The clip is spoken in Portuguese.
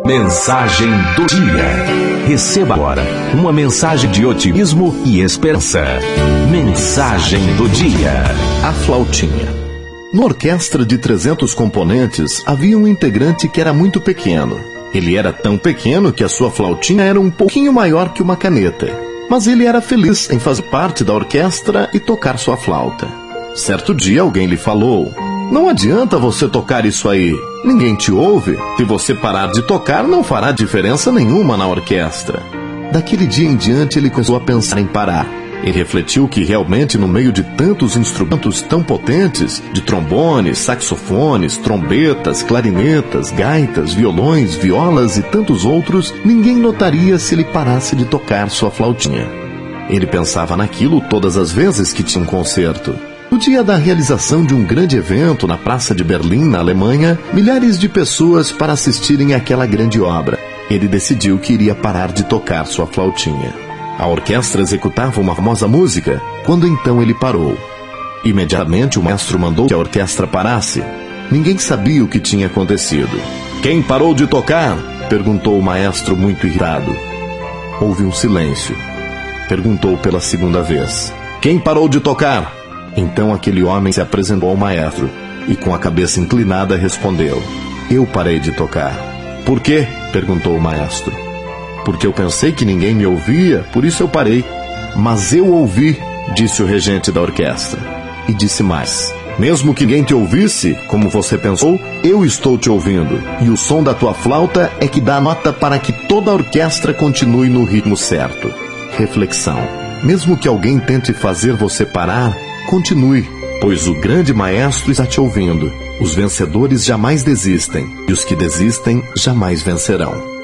Mensagem do dia. Receba agora uma mensagem de otimismo e esperança. Mensagem do dia. A flautinha. Na orquestra de 300 componentes havia um integrante que era muito pequeno. Ele era tão pequeno que a sua flautinha era um pouquinho maior que uma caneta. Mas ele era feliz em fazer parte da orquestra e tocar sua flauta. Certo dia alguém lhe falou: Não adianta você tocar isso aí. Ninguém te ouve. Se você parar de tocar, não fará diferença nenhuma na orquestra. Daquele dia em diante, ele começou a pensar em parar. Ele refletiu que realmente, no meio de tantos instrumentos tão potentes de trombones, saxofones, trombetas, clarinetas, gaitas, violões, violas e tantos outros, ninguém notaria se ele parasse de tocar sua flautinha. Ele pensava naquilo todas as vezes que tinha um concerto. Dia da realização de um grande evento na Praça de Berlim, na Alemanha, milhares de pessoas para assistirem àquela grande obra. Ele decidiu que iria parar de tocar sua flautinha. A orquestra executava uma famosa música, quando então ele parou. Imediatamente o maestro mandou que a orquestra parasse. Ninguém sabia o que tinha acontecido. Quem parou de tocar? perguntou o maestro muito irritado. Houve um silêncio. Perguntou pela segunda vez. Quem parou de tocar? Então aquele homem se apresentou ao maestro e, com a cabeça inclinada, respondeu: Eu parei de tocar. Por quê? perguntou o maestro. Porque eu pensei que ninguém me ouvia, por isso eu parei. Mas eu ouvi, disse o regente da orquestra. E disse mais: Mesmo que ninguém te ouvisse, como você pensou, eu estou te ouvindo. E o som da tua flauta é que dá nota para que toda a orquestra continue no ritmo certo. Reflexão: Mesmo que alguém tente fazer você parar, Continue, pois o grande maestro está te ouvindo. Os vencedores jamais desistem, e os que desistem jamais vencerão.